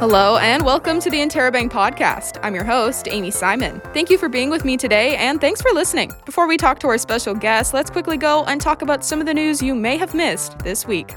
Hello, and welcome to the Interrobang podcast. I'm your host, Amy Simon. Thank you for being with me today, and thanks for listening. Before we talk to our special guest, let's quickly go and talk about some of the news you may have missed this week.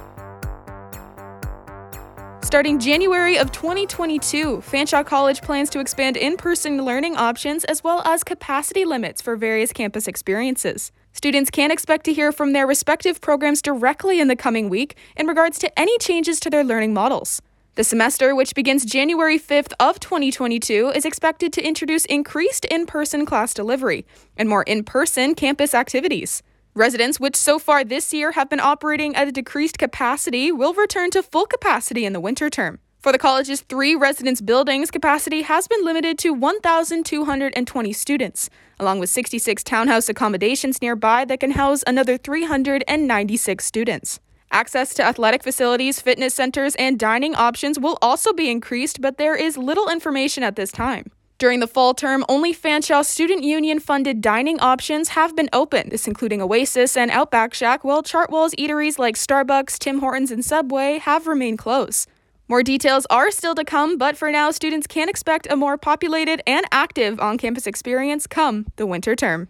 Starting January of 2022, Fanshawe College plans to expand in person learning options as well as capacity limits for various campus experiences. Students can expect to hear from their respective programs directly in the coming week in regards to any changes to their learning models. The semester, which begins January 5th of 2022, is expected to introduce increased in-person class delivery and more in-person campus activities. Residents, which so far this year have been operating at a decreased capacity, will return to full capacity in the winter term. For the college's three residence buildings, capacity has been limited to 1,220 students, along with 66 townhouse accommodations nearby that can house another 396 students. Access to athletic facilities, fitness centers, and dining options will also be increased, but there is little information at this time. During the fall term, only Fanshawe Student Union funded dining options have been open, this including Oasis and Outback Shack, while Chartwell's eateries like Starbucks, Tim Hortons, and Subway have remained closed. More details are still to come, but for now, students can expect a more populated and active on campus experience come the winter term.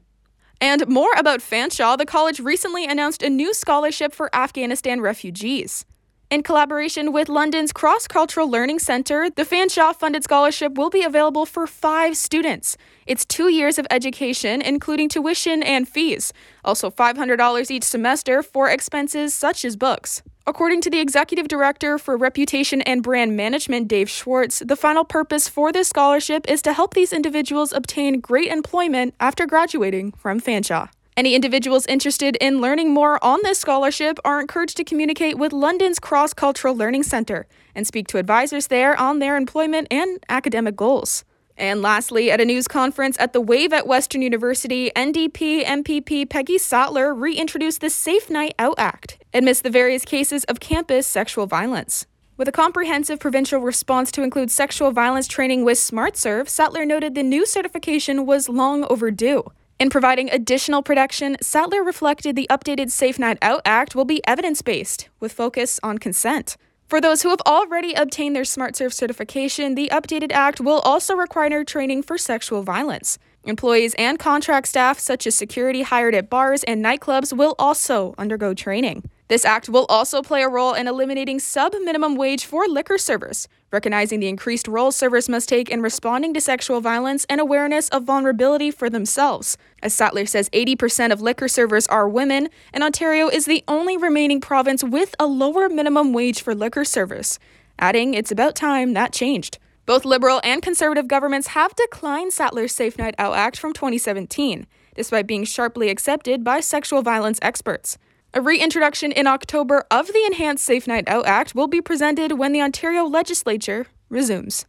And more about Fanshawe, the college recently announced a new scholarship for Afghanistan refugees. In collaboration with London's Cross Cultural Learning Centre, the Fanshawe funded scholarship will be available for five students. It's two years of education, including tuition and fees, also $500 each semester for expenses such as books. According to the executive director for reputation and brand management, Dave Schwartz, the final purpose for this scholarship is to help these individuals obtain great employment after graduating from Fanshawe. Any individuals interested in learning more on this scholarship are encouraged to communicate with London's Cross Cultural Learning Centre and speak to advisors there on their employment and academic goals. And lastly, at a news conference at the Wave at Western University, NDP MPP Peggy Sattler reintroduced the Safe Night Out Act amidst the various cases of campus sexual violence. With a comprehensive provincial response to include sexual violence training with SmartServe, Sattler noted the new certification was long overdue. In providing additional protection, Sattler reflected the updated Safe Night Out Act will be evidence based, with focus on consent. For those who have already obtained their SmartServe certification, the updated act will also require training for sexual violence. Employees and contract staff, such as security hired at bars and nightclubs, will also undergo training. This act will also play a role in eliminating sub minimum wage for liquor servers, recognizing the increased role servers must take in responding to sexual violence and awareness of vulnerability for themselves. As Sattler says, 80% of liquor servers are women, and Ontario is the only remaining province with a lower minimum wage for liquor service, adding it's about time that changed. Both Liberal and Conservative governments have declined Sattler's Safe Night Out Act from 2017, despite being sharply accepted by sexual violence experts. A reintroduction in October of the Enhanced Safe Night Out Act will be presented when the Ontario legislature resumes.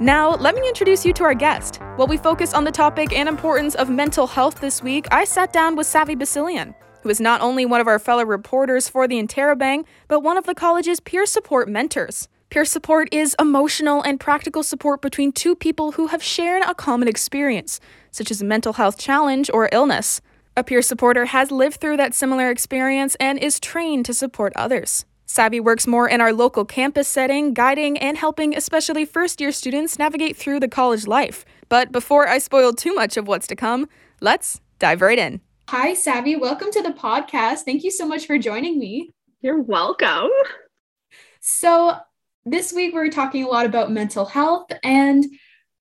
Now, let me introduce you to our guest. While we focus on the topic and importance of mental health this week, I sat down with Savvy Basilian, who is not only one of our fellow reporters for the Interrobang, but one of the college's peer support mentors. Peer support is emotional and practical support between two people who have shared a common experience, such as a mental health challenge or illness. A peer supporter has lived through that similar experience and is trained to support others. Savvy works more in our local campus setting, guiding and helping especially first year students navigate through the college life. But before I spoil too much of what's to come, let's dive right in. Hi, Savvy. Welcome to the podcast. Thank you so much for joining me. You're welcome. So, this week, we're talking a lot about mental health, and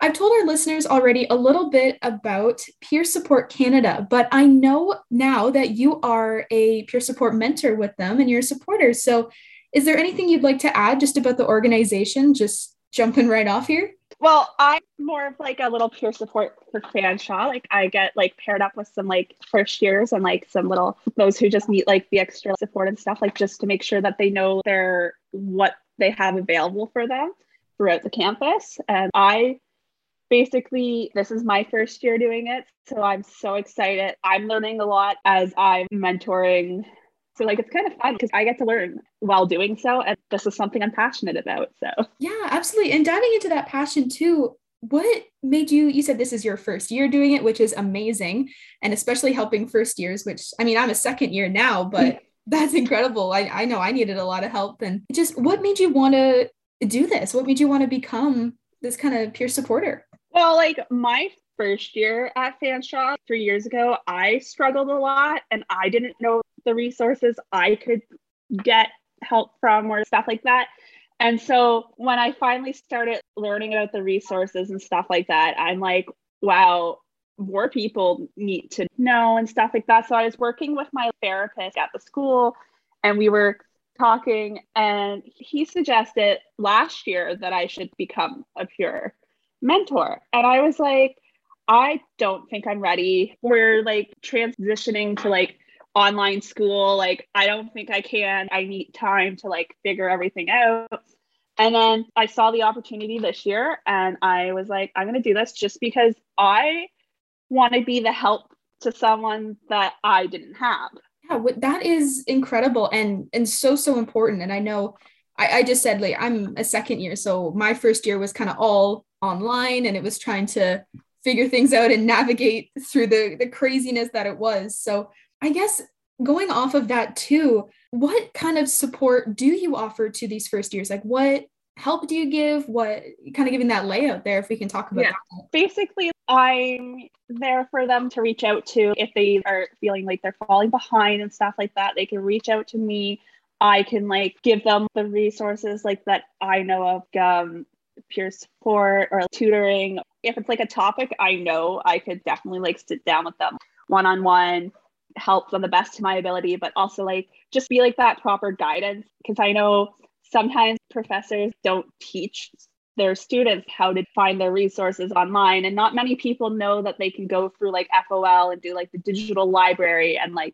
I've told our listeners already a little bit about Peer Support Canada, but I know now that you are a peer support mentor with them and you're a supporter. So, is there anything you'd like to add just about the organization? Just jumping right off here. Well, I'm more of like a little peer support for Fanshawe. Like I get like paired up with some like first years and like some little those who just need like the extra support and stuff, like just to make sure that they know they're what they have available for them throughout the campus. And I basically, this is my first year doing it. So I'm so excited. I'm learning a lot as I'm mentoring. So, like, it's kind of fun because I get to learn while doing so. And this is something I'm passionate about. So, yeah, absolutely. And diving into that passion too, what made you you said this is your first year doing it which is amazing and especially helping first years which i mean i'm a second year now but That's incredible. I, I know I needed a lot of help. And just what made you want to do this? What made you want to become this kind of peer supporter? Well, like my first year at Fanshawe three years ago, I struggled a lot and I didn't know the resources I could get help from or stuff like that. And so when I finally started learning about the resources and stuff like that, I'm like, wow, more people need to know and stuff like that. So I was working with my therapist at the school and we were talking and he suggested last year that I should become a peer mentor. And I was like, I don't think I'm ready. We're like transitioning to like online school. Like, I don't think I can. I need time to like figure everything out. And then I saw the opportunity this year and I was like, I'm going to do this just because I want to be the help to someone that I didn't have. Yeah, that is incredible and and so so important. And I know I, I just said like I'm a second year, so my first year was kind of all online, and it was trying to figure things out and navigate through the the craziness that it was. So I guess going off of that too, what kind of support do you offer to these first years? Like what help do you give? What kind of giving that layout there if we can talk about yeah. that? Basically, I'm there for them to reach out to if they are feeling like they're falling behind and stuff like that. They can reach out to me. I can like give them the resources like that I know of um, peer support or tutoring. If it's like a topic I know, I could definitely like sit down with them one on one, help them the best to my ability, but also like just be like that proper guidance because I know sometimes professors don't teach their students how to find their resources online and not many people know that they can go through like FOL and do like the digital library and like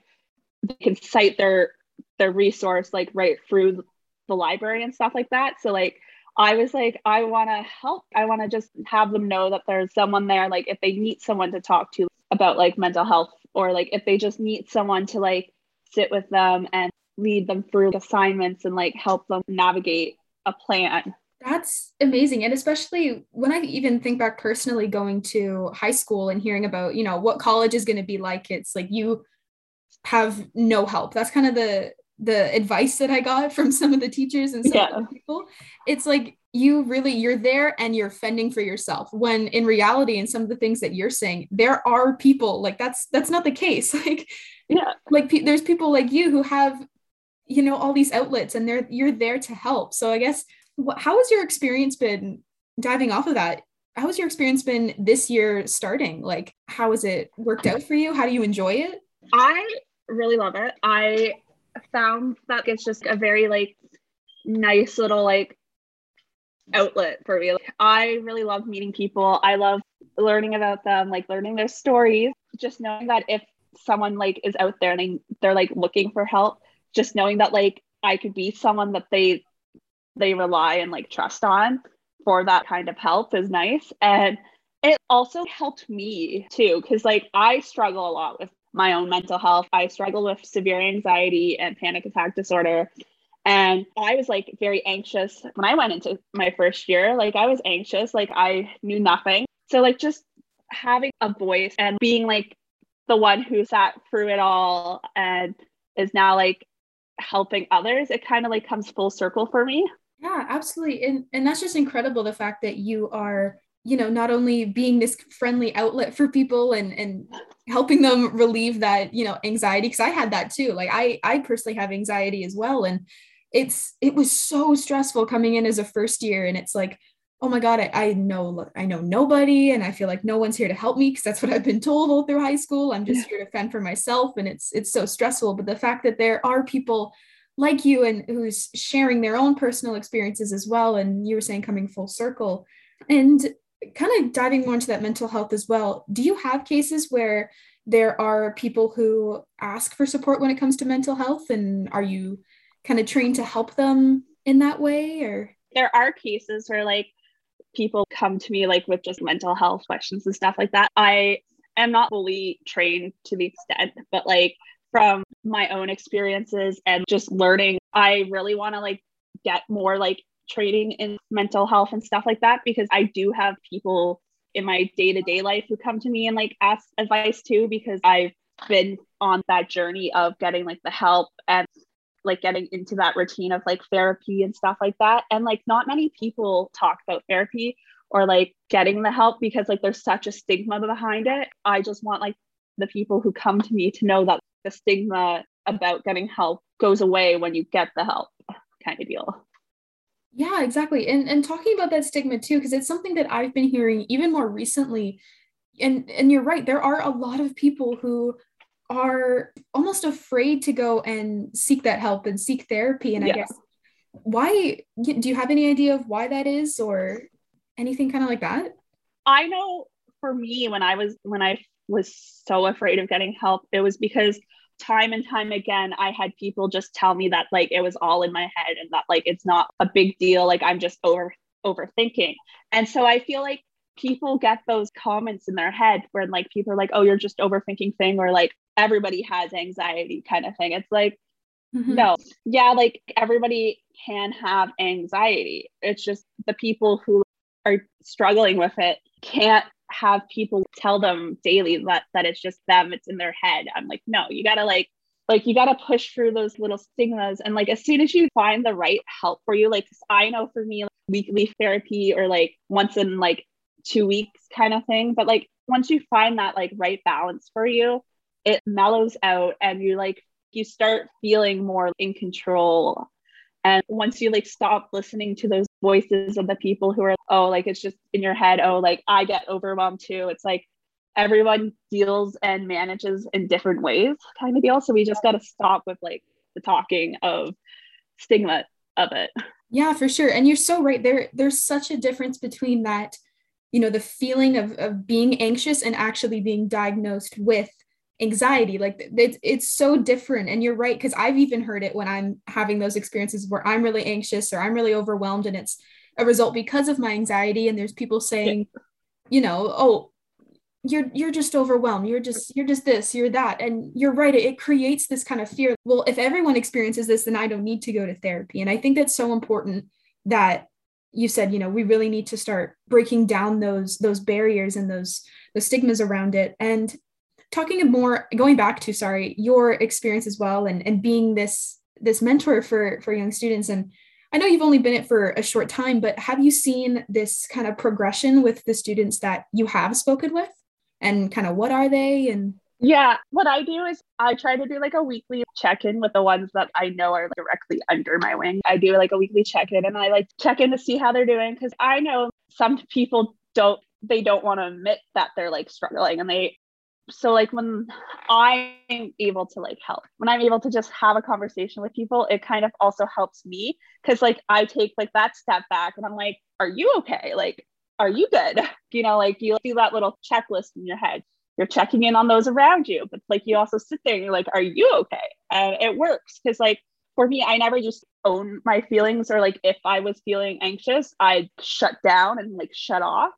they can cite their their resource like right through the library and stuff like that. So like I was like I want to help. I want to just have them know that there's someone there like if they need someone to talk to about like mental health or like if they just need someone to like sit with them and lead them through assignments and like help them navigate a plan. That's amazing. And especially when I even think back personally going to high school and hearing about, you know, what college is going to be like, it's like you have no help. That's kind of the the advice that I got from some of the teachers and some yeah. people. It's like you really you're there and you're fending for yourself when in reality and some of the things that you're saying there are people like that's that's not the case like yeah like pe- there's people like you who have you know all these outlets and they're you're there to help. So i guess wh- how has your experience been diving off of that? How has your experience been this year starting? Like how has it worked out for you? How do you enjoy it? I really love it. I found that it's just a very like nice little like outlet for me. Like, i really love meeting people. I love learning about them like learning their stories. Just knowing that if someone like is out there and they, they're like looking for help just knowing that like I could be someone that they they rely and like trust on for that kind of help is nice. And it also helped me too, because like I struggle a lot with my own mental health. I struggle with severe anxiety and panic attack disorder. And I was like very anxious when I went into my first year. Like I was anxious, like I knew nothing. So, like, just having a voice and being like the one who sat through it all and is now like helping others, it kind of like comes full circle for me. Yeah, absolutely. And and that's just incredible the fact that you are, you know, not only being this friendly outlet for people and and helping them relieve that, you know, anxiety because I had that too. Like I I personally have anxiety as well and it's it was so stressful coming in as a first year and it's like oh my god I, I know i know nobody and i feel like no one's here to help me because that's what i've been told all through high school. I'm just here to fend for myself and it's it's so stressful. But the fact that there are people like you and who's sharing their own personal experiences as well and you were saying coming full circle and kind of diving more into that mental health as well do you have cases where there are people who ask for support when it comes to mental health and are you kind of trained to help them in that way or? There are cases where like people come to me like with just mental health questions and stuff like that. I am not fully trained to the extent, but like from my own experiences and just learning, I really want to like get more like training in mental health and stuff like that because I do have people in my day-to-day life who come to me and like ask advice too because I've been on that journey of getting like the help and like getting into that routine of like therapy and stuff like that. And like not many people talk about therapy or like getting the help because like there's such a stigma behind it. I just want like the people who come to me to know that the stigma about getting help goes away when you get the help kind of deal. Yeah, exactly. And and talking about that stigma too because it's something that I've been hearing even more recently. And and you're right, there are a lot of people who are almost afraid to go and seek that help and seek therapy and yeah. I guess why do you have any idea of why that is or anything kind of like that? I know for me when I was when I was so afraid of getting help, it was because time and time again I had people just tell me that like it was all in my head and that like it's not a big deal, like I'm just over overthinking. And so I feel like people get those comments in their head where like people are like, oh, you're just overthinking thing, or like everybody has anxiety kind of thing. It's like, mm-hmm. no, yeah, like everybody can have anxiety. It's just the people who are struggling with it can't have people tell them daily that that it's just them it's in their head i'm like no you gotta like like you gotta push through those little stigmas and like as soon as you find the right help for you like i know for me like, weekly therapy or like once in like two weeks kind of thing but like once you find that like right balance for you it mellows out and you like you start feeling more in control and once you like stop listening to those voices of the people who are, oh, like it's just in your head, oh, like I get overwhelmed too. It's like everyone deals and manages in different ways, kind of deal. So we just got to stop with like the talking of stigma of it. Yeah, for sure. And you're so right. There, there's such a difference between that, you know, the feeling of, of being anxious and actually being diagnosed with anxiety. Like it's it's so different. And you're right because i've even heard it when i'm having those experiences where i'm really anxious or i'm really overwhelmed and it's a result because of my anxiety. And there's people saying yeah. you know oh you're you're just overwhelmed. You're just you're just this you're that. And you're right it, it creates this kind of fear. Well if everyone experiences this then i don't need to go to therapy. And i think that's so important that you said you know we really need to start breaking down those those barriers and those the stigmas around it and talking more going back to sorry your experience as well and and being this this mentor for for young students and I know you've only been it for a short time, but have you seen this kind of progression with the students that you have spoken with? And kind of what are they? And yeah, what I do is I try to do like a weekly check in with the ones that I know are directly under my wing. I do like a weekly check in and I like check in to see how they're doing because I know some people don't they don't want to admit that they're like struggling and they so like when i'm able to like help when i'm able to just have a conversation with people it kind of also helps me because like i take like that step back and i'm like are you okay? Like are you good? You know like you do that little checklist in your head you're checking in on those around you but like you also sit there and you're like are you okay? And it works because like for me i never just own my feelings or like if i was feeling anxious i shut down and like shut off.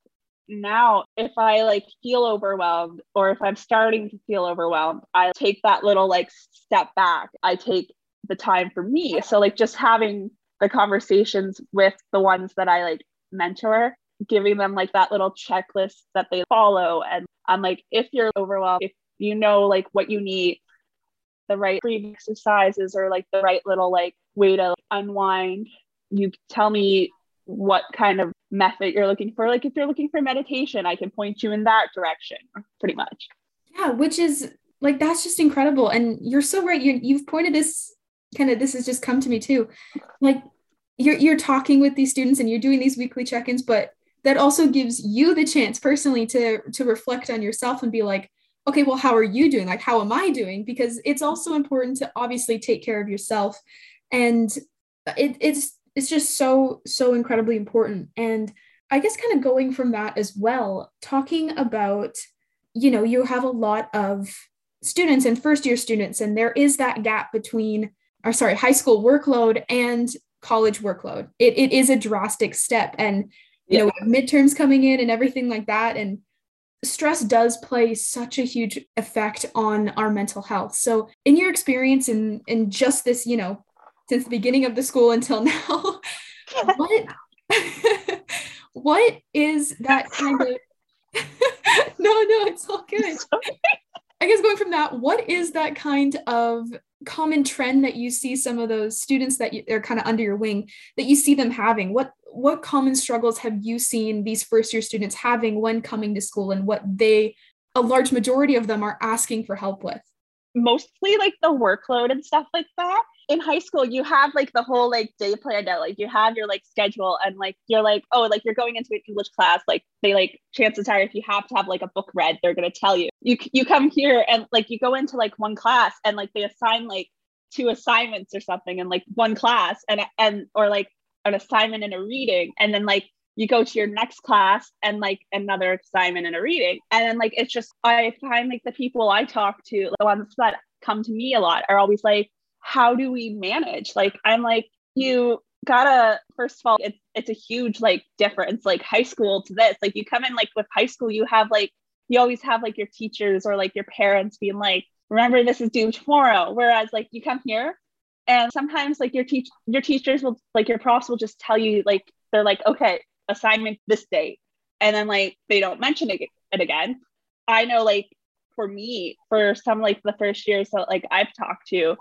Now if i like feel overwhelmed or if i'm starting to feel overwhelmed i take that little like step back. I take the time for me. So like just having the conversations with the ones that i like mentor giving them like that little checklist that they follow and i'm like if you're overwhelmed if you know like what you need the right breathing exercises or like the right little like way to unwind you tell me what kind of method you're looking for. Like if you're looking for meditation, I can point you in that direction pretty much. Yeah, which is like that's just incredible. And you're so right. You you've pointed this kind of this has just come to me too. Like you're you're talking with these students and you're doing these weekly check-ins, but that also gives you the chance personally to to reflect on yourself and be like, okay, well, how are you doing? Like, how am I doing? Because it's also important to obviously take care of yourself. And it, it's it's just so so incredibly important and i guess kind of going from that as well talking about you know you have a lot of students and first year students and there is that gap between or sorry high school workload and college workload it, it is a drastic step and you yeah. know midterms coming in and everything like that and stress does play such a huge effect on our mental health so in your experience in in just this you know since the beginning of the school until now. what what is that kind of no no it's all good I guess going from that, what is that kind of common trend that you see some of those students that you, are kind of under your wing that you see them having? What what common struggles have you seen these first year students having when coming to school and what they a large majority of them are asking for help with? Mostly like the workload and stuff like that in high school you have like the whole like day planned out. Like you have your like schedule and like you're like oh like you're going into an english class like they like chances are if you have to have like a book read they're going to tell you. You you come here and like you go into like one class and like they assign like two assignments or something in like one class and and or like an assignment and a reading. And then like you go to your next class and like another assignment and a reading. And then like it's just i find like the people i talk to the ones that come to me a lot are always like how do we manage? Like, I'm like, you gotta, first of all, it's, it's a huge like difference, like high school to this. Like, you come in like with high school, you have like, you always have like your teachers or like your parents being like, remember this is due tomorrow. Whereas like you come here and sometimes like your teach your teachers will like your profs will just tell you like they're like, okay, assignment this date. And then like they don't mention it, it again. I know like for me, for some like the first years that like I've talked to,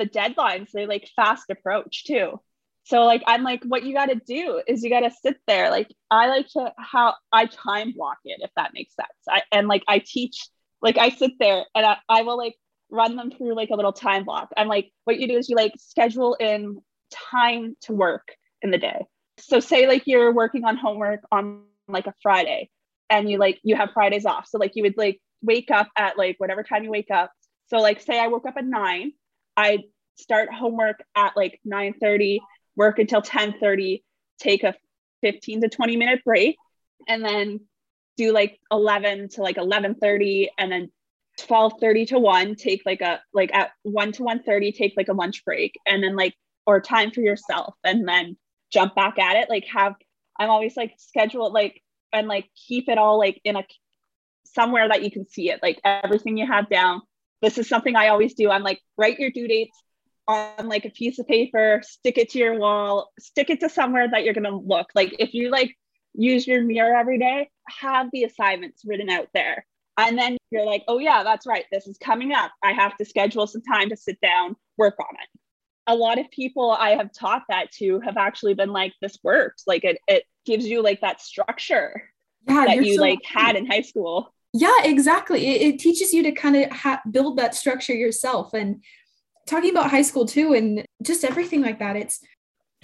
the deadlines they like fast approach too. So like i'm like what you got to do is you got to sit there like i like to how i time block it if that makes sense. I, and like i teach like i sit there and I, I will like run them through like a little time block. I'm like what you do is you like schedule in time to work in the day. So say like you're working on homework on like a friday and you like you have fridays off. So like you would like wake up at like whatever time you wake up. So like say i woke up at nine I start homework at like 9 30, work until 10 30, take a 15 to 20 minute break, and then do like 11 to like 11 30, and then 12 30 to 1, take like a like at 1 to 1 30, take like a lunch break, and then like or time for yourself, and then jump back at it. Like, have I'm always like schedule like and like keep it all like in a somewhere that you can see it, like everything you have down this is something I always do. I'm like, write your due dates on like a piece of paper, stick it to your wall, stick it to somewhere that you're gonna look. Like if you like use your mirror every day, have the assignments written out there. And then you're like, oh yeah, that's right. This is coming up. I have to schedule some time to sit down, work on it. A lot of people I have taught that to have actually been like, this works. Like it it gives you like that structure yeah, that you so like had in high school yeah exactly. It, it teaches you to kind of ha- build that structure yourself. And talking about high school too and just everything like that it's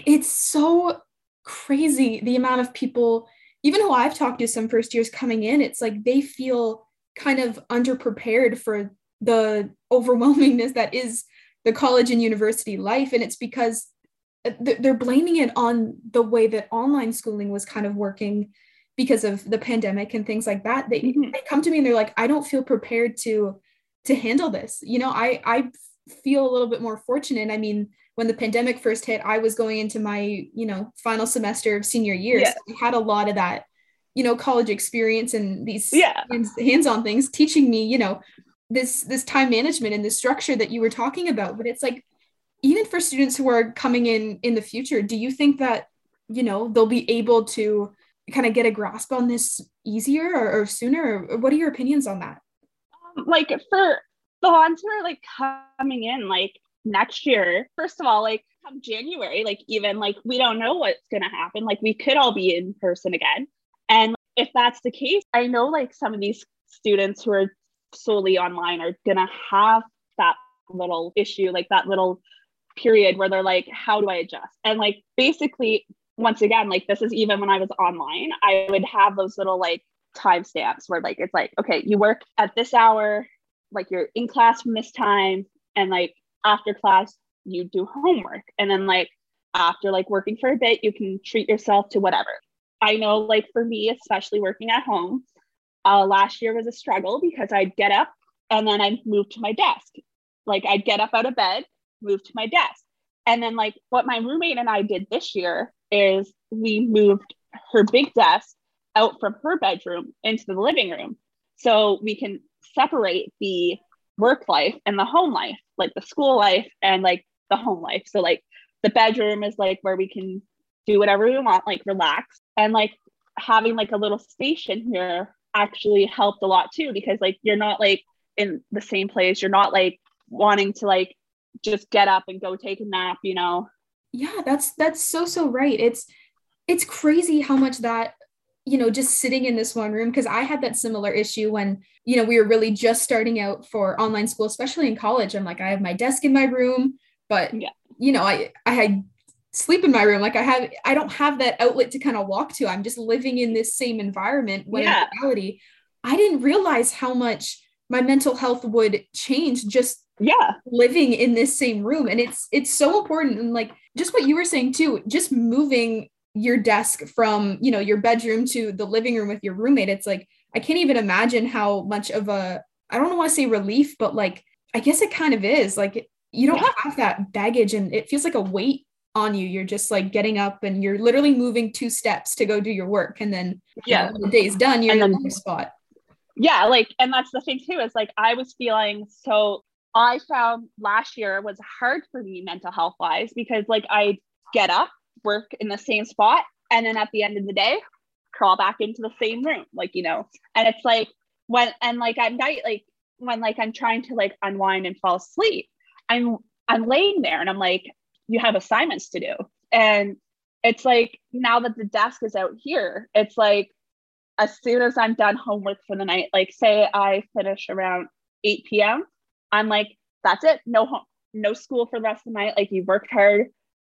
it's so crazy the amount of people even who i've talked to some first years coming in it's like they feel kind of underprepared for the overwhelmingness that is the college and university life. And it's because uh, they're blaming it on the way that online schooling was kind of working because of the pandemic and things like that they, mm-hmm. they come to me and they're like i don't feel prepared to to handle this you know i i feel a little bit more fortunate i mean when the pandemic first hit i was going into my you know final semester of senior year yeah. so i had a lot of that you know college experience and these yeah. hands, on things teaching me you know this this time management and the structure that you were talking about but it's like even for students who are coming in in the future do you think that you know they'll be able to kind of get a grasp on this easier or, or sooner? Or what are your opinions on that? Um, like for the ones who are like coming in like next year, first of all, like come January, like even like we don't know what's gonna happen. Like we could all be in person again. And if that's the case, I know like some of these students who are solely online are gonna have that little issue, like that little period where they're like, how do I adjust? And like basically once again, like this is even when I was online, I would have those little like timestamps where like it's like, okay, you work at this hour, like you're in class from this time, and like after class, you do homework. And then like after like working for a bit, you can treat yourself to whatever. I know like for me, especially working at home, uh, last year was a struggle because I'd get up and then I'd move to my desk. Like I'd get up out of bed, move to my desk. And then like what my roommate and I did this year is we moved her big desk out from her bedroom into the living room so we can separate the work life and the home life like the school life and like the home life so like the bedroom is like where we can do whatever we want like relax and like having like a little station here actually helped a lot too because like you're not like in the same place. You're not like wanting to like just get up and go take a nap, you know. Yeah, that's that's so so right. It's it's crazy how much that you know just sitting in this one room because I had that similar issue when you know we were really just starting out for online school, especially in college. I'm like I have my desk in my room, but yeah. you know I I had sleep in my room like i have i don't have that outlet to kind of walk to i'm just living in this same environment when yeah. in reality i didn't realize how much my mental health would change just yeah. living in this same room. And it's it's so important. And like just what you were saying too just moving your desk from you know your bedroom to the living room with your roommate it's like i can't even imagine how much of a i don't want to say relief but like i guess it kind of is. Like you don't yeah. have that baggage and it feels like a weight on you. You're just like getting up and you're literally moving two steps to go do your work. And then yeah. you know, the day's done you're in the spot. Yeah like and that's the thing too is like i was feeling so i found last year was hard for me mental health wise because like i get up work in the same spot and then at the end of the day crawl back into the same room like you know? And it's like when and like at night like when like i'm trying to like unwind and fall asleep i'm i'm laying there and i'm like you have assignments to do. And it's like now that the desk is out here it's like as soon as i'm done homework for the night like say i finish around 8 p.m i'm like that's it. No home no school for the rest of the night. Like you worked hard.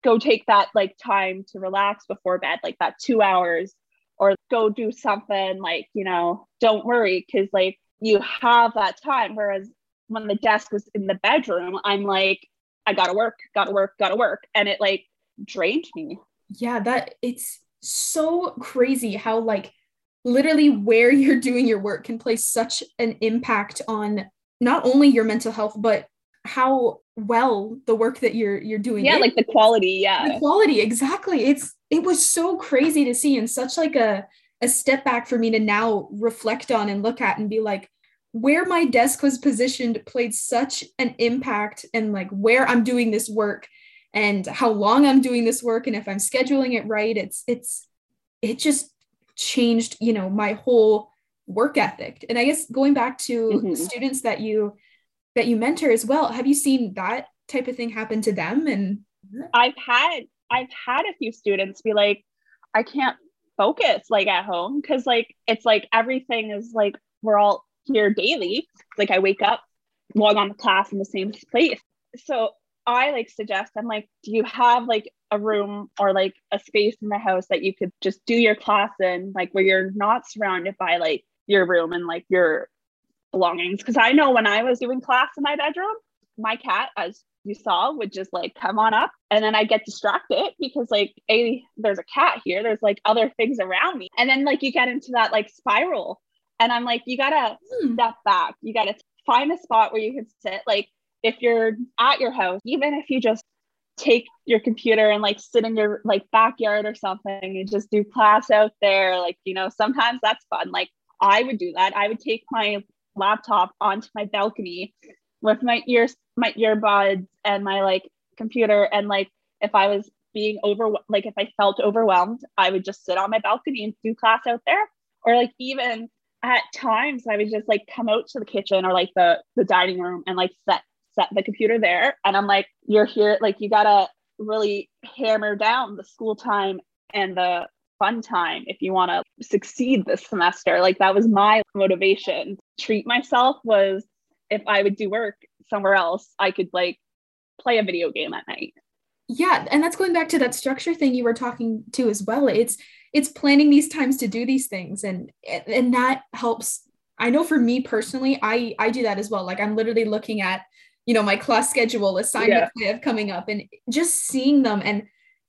Go take that like time to relax before bed like that two hours or go do something like you know don't worry. Because like you have that time. Whereas when the desk was in the bedroom i'm like I gotta work, gotta work, gotta work. And it like drained me. Yeah, that it's so crazy how like literally where you're doing your work can play such an impact on not only your mental health, but how well the work that you're you're doing. Yeah, like the quality. Yeah. The quality, exactly. It's it was so crazy to see and such like a a step back for me to now reflect on and look at and be like, where my desk was positioned played such an impact and like where I'm doing this work and how long I'm doing this work and if I'm scheduling it right it's it's it just changed you know my whole work ethic and I guess going back to mm-hmm. students that you that you mentor as well have you seen that type of thing happen to them and I've had I've had a few students be like I can't focus like at home because like it's like everything is like we're all here daily. Like I wake up, log on to class in the same place. So I like suggest, I'm like, do you have like a room or like a space in the house that you could just do your class in, like where you're not surrounded by like your room and like your belongings? Cause I know when I was doing class in my bedroom, my cat, as you saw, would just like come on up and then I get distracted because like a there's a cat here, there's like other things around me. And then like you get into that like spiral and I'm like, you gotta hmm. step back. You gotta find a spot where you can sit. Like if you're at your house, even if you just take your computer and like sit in your like backyard or something and just do class out there, like, you know, sometimes that's fun. Like I would do that. I would take my laptop onto my balcony with my ears, my earbuds and my like computer. And like if I was being over like if I felt overwhelmed, I would just sit on my balcony and do class out there. Or like even at times I would just like come out to the kitchen or like the the dining room and like set set the computer there and I'm like you're here like you got to really hammer down the school time and the fun time if you want to succeed this semester. Like that was my motivation. Treat myself was if I would do work somewhere else I could like play a video game at night. Yeah and that's going back to that structure thing you were talking to as well. It's it's planning these times to do these things and and that helps. I know for me personally i i do that as well. Like i'm literally looking at you know my class schedule assignments yeah. i have coming up and just seeing them and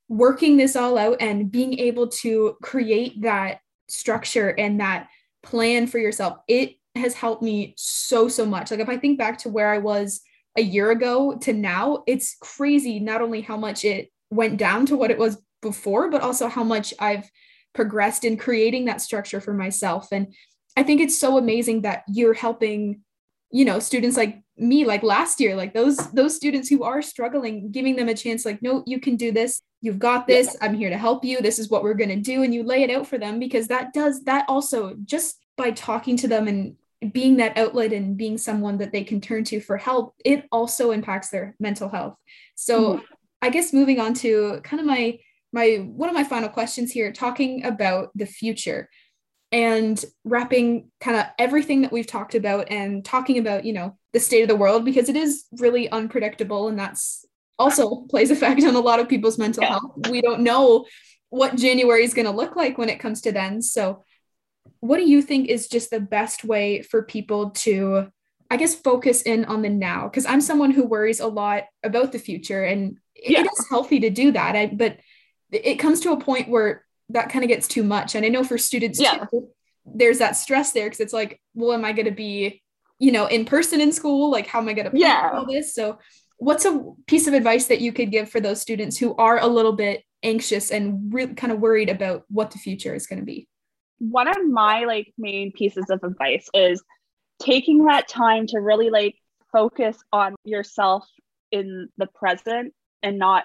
working this all out and being able to create that structure and that plan for yourself it has helped me so so much. Like if i think back to where i was a year ago to now it's crazy not only how much it went down to what it was before but also how much i've progressed in creating that structure for myself. And i think it's so amazing that you're helping you know students like me like last year like those those students who are struggling giving them a chance like no you can do this. You've got this. I'm here to help you. This is what we're going to do and you lay it out for them because that does that also just by talking to them and being that outlet and being someone that they can turn to for help, it also impacts their mental health. So mm-hmm. I guess moving on to kind of my my one of my final questions here, talking about the future and wrapping kind of everything that we've talked about and talking about, you know, the state of the world because it is really unpredictable and that's also plays effect on a lot of people's mental yeah. health. We don't know what January is going to look like when it comes to then. So what do you think is just the best way for people to I guess focus in on the now because I'm someone who worries a lot about the future and yeah. it is healthy to do that. I, but it comes to a point where that kind of gets too much. And I know for students yeah. too, there's that stress there because it's like, well, am I going to be, you know, in person in school? Like, how am I going to yeah. all this? So, what's a piece of advice that you could give for those students who are a little bit anxious and really kind of worried about what the future is going to be? One of my like main pieces of advice is taking that time to really like focus on yourself in the present and not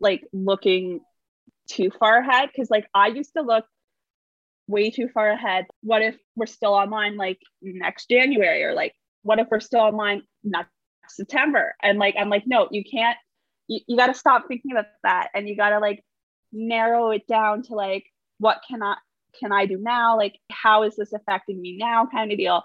like looking too far ahead because like I used to look way too far ahead. What if we're still online like next January or like what if we're still online next September? And like I'm like, no, you can't you, you gotta stop thinking about that and you gotta like narrow it down to like what can I can I do now? Like how is this affecting me now kind of deal.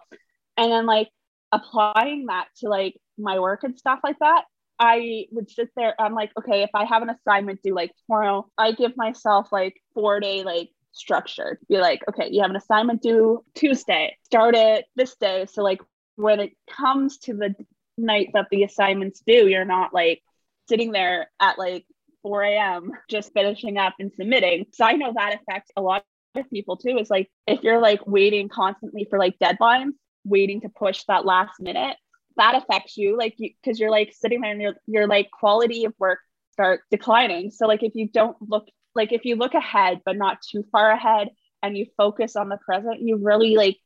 And then like applying that to like my work and stuff like that I would sit there. I'm like, okay, if I have an assignment due like tomorrow, I give myself like four day like structure. Be like, okay, you have an assignment due Tuesday. Start it this day. So like when it comes to the night that the assignments due, you're not like sitting there at like 4 a.m. just finishing up and submitting. So I know that affects a lot of people too. Is like if you're like waiting constantly for like deadlines, waiting to push that last minute, that affects you like because you, are like sitting there and your your like quality of work start declining. So like if you don't look like if you look ahead but not too far ahead and you focus on the present you really like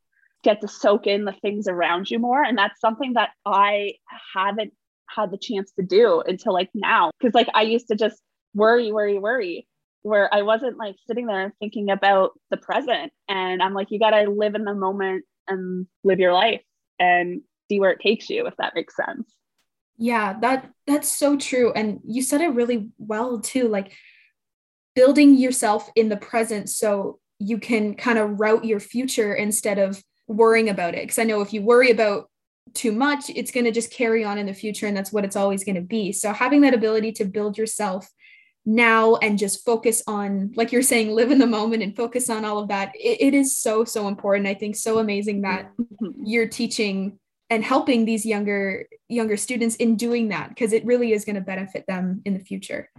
get to soak in the things around you more. And that's something that i haven't had the chance to do until like now. Because like i used to just worry worry worry where i wasn't like sitting there and thinking about the present. And i'm like you got to live in the moment and live your life. And see where it takes you if that makes sense. Yeah that that's so true. And you said it really well too like building yourself in the present so you can kind of route your future instead of worrying about it. Because i know if you worry about too much it's going to just carry on in the future and that's what it's always going to be. So having that ability to build yourself now and just focus on like you're saying live in the moment and focus on all of that it, it is so so important. I think so amazing that mm-hmm. you're teaching and helping these younger younger students in doing that because it really is going to benefit them in the future.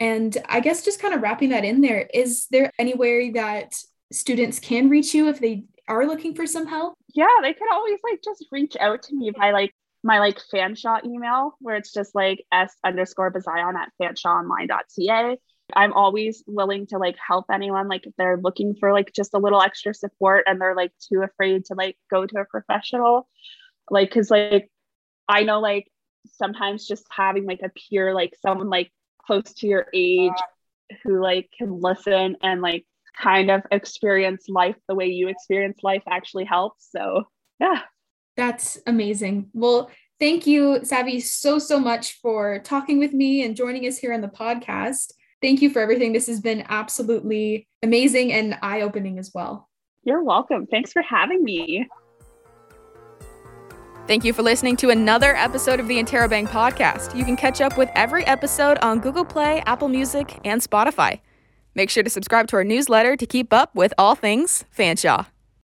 And i guess just kind of wrapping that in there is there any way that students can reach you if they are looking for some help? Yeah they could always like just reach out to me by like my like Fanshawe email where it's just like s underscore bazion at fanshaweonline.ca i'm always willing to like help anyone like if they're looking for like just a little extra support and they're like too afraid to like go to a professional like because like i know like sometimes just having like a peer like someone like close to your age who like can listen and like kind of experience life the way you experience life actually helps. So yeah. That's amazing. Well thank you savvy so so much for talking with me and joining us here on the podcast. Thank you for everything. This has been absolutely amazing and eye-opening as well. You're welcome. Thanks for having me Thank you for listening to another episode of the Interrobang podcast. You can catch up with every episode on Google Play, Apple Music, and Spotify. Make sure to subscribe to our newsletter to keep up with all things Fanshawe.